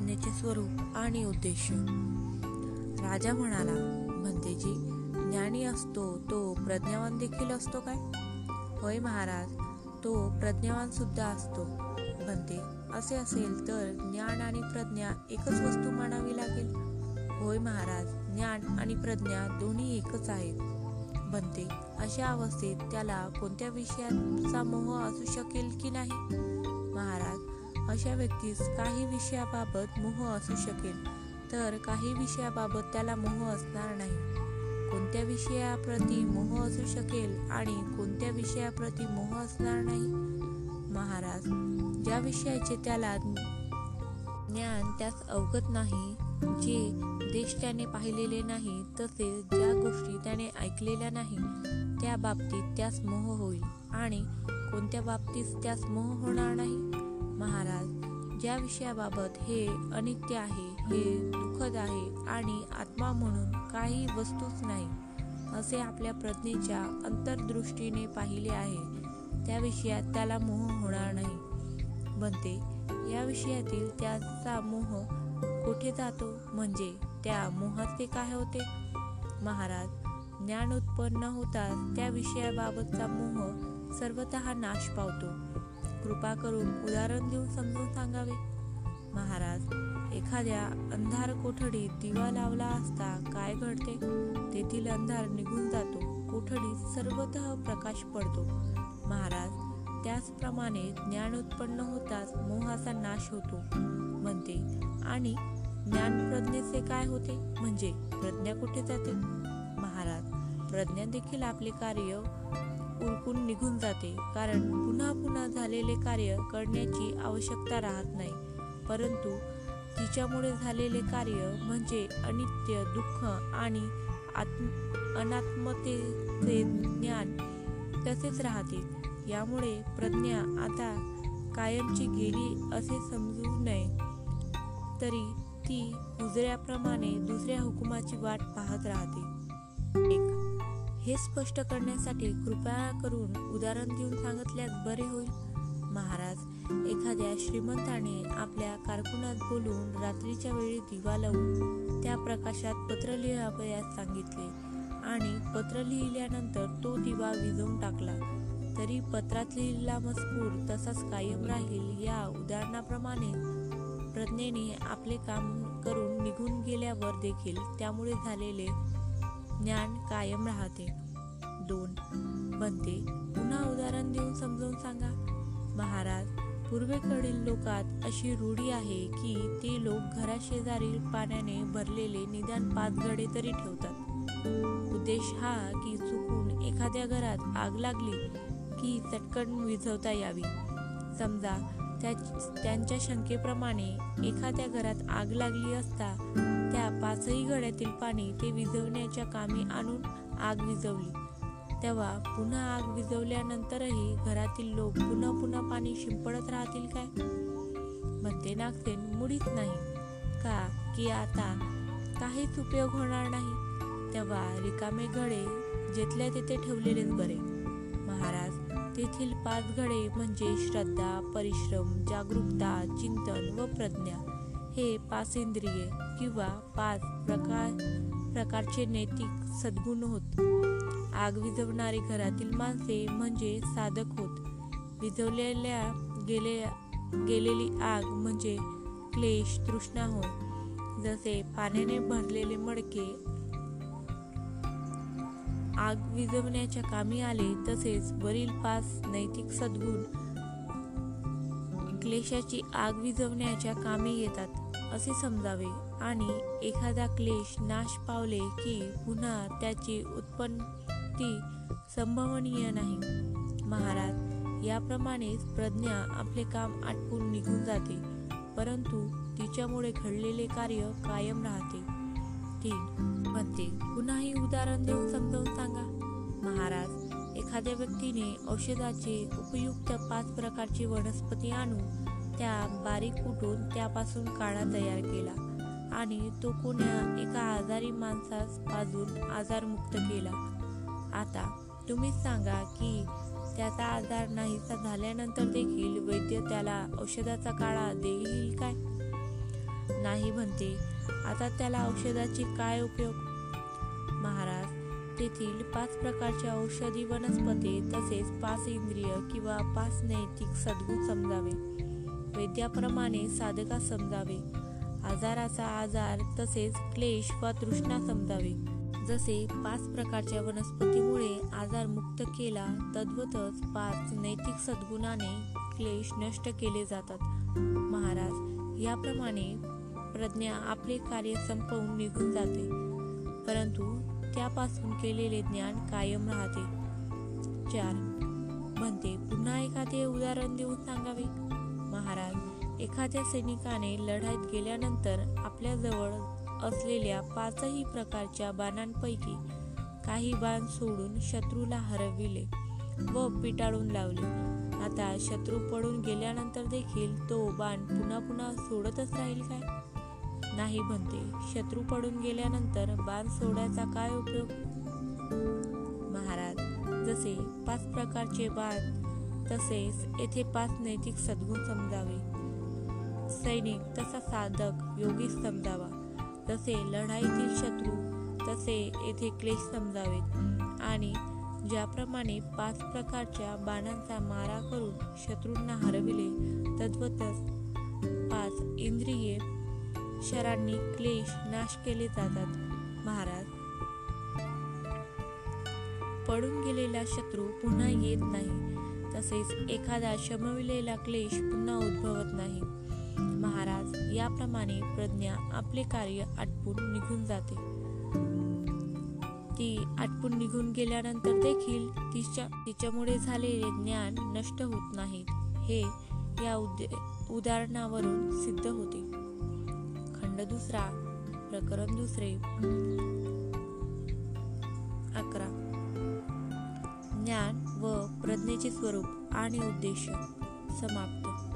आज्ञेचे स्वरूप आणि उद्देश. राजा म्हणाला भंतेजी ज्ञानी असतो तो प्रज्ञावान देखील असतो काय? होय महाराज तो प्रज्ञावान सुद्धा असतो. भंते असे असेल तर ज्ञान आणि प्रज्ञा एकच वस्तू मानावी लागेल. होय महाराज ज्ञान आणि प्रज्ञा दोन्ही एकच आहेत. बनते अशा अवस्थेत त्याला कोणत्या विषयाचा मोह असू शकेल की नाही? महाराज अशा व्यक्तीस काही विषयाबाबत मोह असू शकेल तर काही विषयाबाबत त्याला मोह असणार नाही. कोणत्या विषयाप्रती मोह असू शकेल आणि कोणत्या विषयाप्रती मोह असणार नाही? महाराज ज्या विषयाचे त्याला ज्ञान त्यास अवगत नाही जे देश त्याने पाहिलेले नाही तसेच ज्या गोष्टी त्याने ऐकलेल्या नाही त्या बाबतीत त्यास मोह होईल आणि कोणत्या बाबतीत त्यास मोह होणार नाही? ज्या विषयाबाबत हे अनित्य आहे हे दुःखद आहे आणि आत्मा म्हणून काही वस्तूच नाही असे आपल्या प्रज्ञेच्या अंतर्दृष्टीने पाहिले आहे. त्या विषयात त्याला मोह होणार नाही. बनते या विषयातील त्याचा मोह कुठे जातो? म्हणजे त्या मोहाचे काय होते? महाराज ज्ञान उत्पन्न होताच त्या विषयाबाबतचा मोह सर्वत नाश पावतो. कृपा करून उदाहरण देऊन समजून सांगावे. महाराज एखाद्या अंधार कोठडीत दिवा लावला असता काय घडते? तेथील अंधार निघून जातो. कोठडीत सर्वतः प्रकाश पडतो. महाराज त्याचप्रमाणे ज्ञान उत्पन्न होताच मोहाचा नाश होतो. म्हणते आणि ज्ञान प्रज्ञेचे काय होते? म्हणजे प्रज्ञा कुठे जाते? महाराज प्रज्ञा देखील आपले कार्य उरकून निघून जाते. कारण पुन्हा पुन्हा झालेले कार्य करण्याची आवश्यकता राहत नाही. परंतु तिच्यामुळे झालेले कार्य म्हणजे अनित्य दुःख आणि आत्म अनात्मतेचे ज्ञान तसेच राहते. यामुळे प्रज्ञा आता कायमची गेली असे समजू नये. तरी ती उजऱ्याप्रमाणे दुसऱ्या हुकुमाची वाट पाहत राहते. एक हे स्पष्ट करण्यासाठी कृपया करून उदाहरण देऊन सांगितल्यास बरे होईल. महाराज एखाद्या श्रीमंताने आपल्या कारकुनात बोलून रात्रीच्या वेळी दिवा लावून त्या प्रकाशात पत्र लिहावयास सांगितले आणि पत्र लिहिल्यानंतर तो दिवा विझवून टाकला. तरी पत्रात लिहिलेला मजकूर तसाच कायम राहील या उदाहरणाप्रमाणे प्रज्ञेने आपले काम करून निघून गेल्यावर देखील त्यामुळे झालेले ज्ञान कायम राहते. दोन बनते. पुन्हा उदाहरण देऊन समजावून सांगा. महाराज पूर्वेकडील लोकात अशी रूढी आहे की ते लोक घराशेजारील पाण्याने भरलेले निदान पाच गडे तरी ठेवतात. उद्देश हा की चुकून एखाद्या घरात आग लागली की चटकन विझवता यावी. समजा त्या त्यांच्या शंकेप्रमाणे एखाद्या घरात आग लागली असता पाचही घड्यातील पाणी ते विझवण्याच्या कामी आणून आग विझवली. तेव्हा पुन्हा आग विझवल्यानंतरही घरातील लोक पुन्हा पुन्हा पाणी शिंपडत राहतील काय? मते नागसेन मुडीच नाही. का? की आता काहीच उपयोग होणार नाही. तेव्हा रिकामे घडे जेथल्या तेथे ठेवलेलेच बरे. महाराज तेथील पाच घडे म्हणजे श्रद्धा परिश्रम जागरूकता चिंतन व प्रज्ञा हे पाच इंद्रिये. किंवा पाच प्रकार प्रकारचे नैतिक सद्गुण होत. आग विझवणारे घरातील माणसे म्हणजे साधक होत. विझवलेल्या गेले गेलेली आग म्हणजे क्लेश तृष्णा होय. जसे पाण्याने भरलेले मडके आग विझवण्याच्या कामी आले तसेच वरील पाच नैतिक सद्गुण क्लेशाची आग विझवण्याच्या कामी येतात. असे समजावे आणि एखादा क्लेश नाश पावले की पुन्हा त्याची उत्पत्ती संभवनीय नाही. महाराज याप्रमाणेच प्रज्ञा आपले काम आटपून निघून जाते परंतु तिच्यामुळे घडलेले कार्य कायम राहते. तीन म्हणते पुन्हाही उदाहरण देऊन समजावून सांगा. महाराज एखाद्या व्यक्तीने औषधाचे उपयुक्त पाच प्रकारची वनस्पती आणून त्या बारीक कुटून त्यापासून काढा तयार केला आणि तो कोण्या एका आजारी माणसास पाजून आजारमुक्त केला. आता तुम्हीच सांगा की त्याचा आजार नाहीसा झाल्यानंतर देखील वैद्य त्याला औषधाचा काळा देईल काय? नाही म्हणते. आता त्याला औषधाची काय उपयोग? महाराज तेथील पाच प्रकारच्या औषधी वनस्पती तसेच पाच इंद्रिय किंवा पाच नैतिक सद्गुण समजावे. वैद्याप्रमाणे साधका समजावे. आजाराचा आजार तसेच क्लेश वा तृष्णा समजावे. जसे पाच प्रकारच्या वनस्पतीमुळे आजार मुक्त केला तद्वतच पाच नैतिक सद्गुणाने क्लेश नष्ट केले जातात. महाराज याप्रमाणे प्रज्ञा आपले कार्य संपवून निघून जाते. परंतु त्यापासून केलेले ज्ञान कायम राहते. चार. म्हणते पुन्हा एखादे उदाहरण देऊन सांगावे? महाराज एखाद्या सैनिकाने लढाईत गेल्यानंतर आपल्याजवळ असलेल्या पाचही प्रकारच्या बाणांपैकी काही बाण सोडून शत्रूला हरविले व पिटाळून लावले. आता शत्रू पडून गेल्यानंतर देखील तो बाण पुन्हा पुन्हा सोडतच राहील काय? नाही म्हणते. शत्रू पडून गेल्यानंतर बाण सोडायचा काय उपयोग? महाराज जसे पाच प्रकारचे बाण तसेच येथे पाच नैतिक सद्गुण समजावे. सैनिक तसा साधक योगी समजावा. तसे लढाईतील शत्रू तसे येथे क्लेश समजावेत. आणि ज्याप्रमाणे पाच प्रकारच्या बाणांचा मारा करून शत्रूंना हरविले तद्वतच पाच इंद्रिये शरांनी क्लेश नाश केले जातात. महाराज. पडून गेलेला शत्रू पुन्हा येत नाही. तसेच एखादा शमविलेला क्लेश पुन्हा उद्भवत नाही. महाराज याप्रमाणे प्रज्ञा आपले कार्य आटपून निघून जाते. ती आटपून निघून गेल्यानंतर देखील तिच्या तिच्यामुळे झालेले ज्ञान नष्ट होत नाही. हे या उदाहरणावरून सिद्ध होते. खंड दुसरा प्रकरण दुसरे. अकरा. ज्ञान व प्रज्ञेचे स्वरूप आणि उद्देश समाप्त.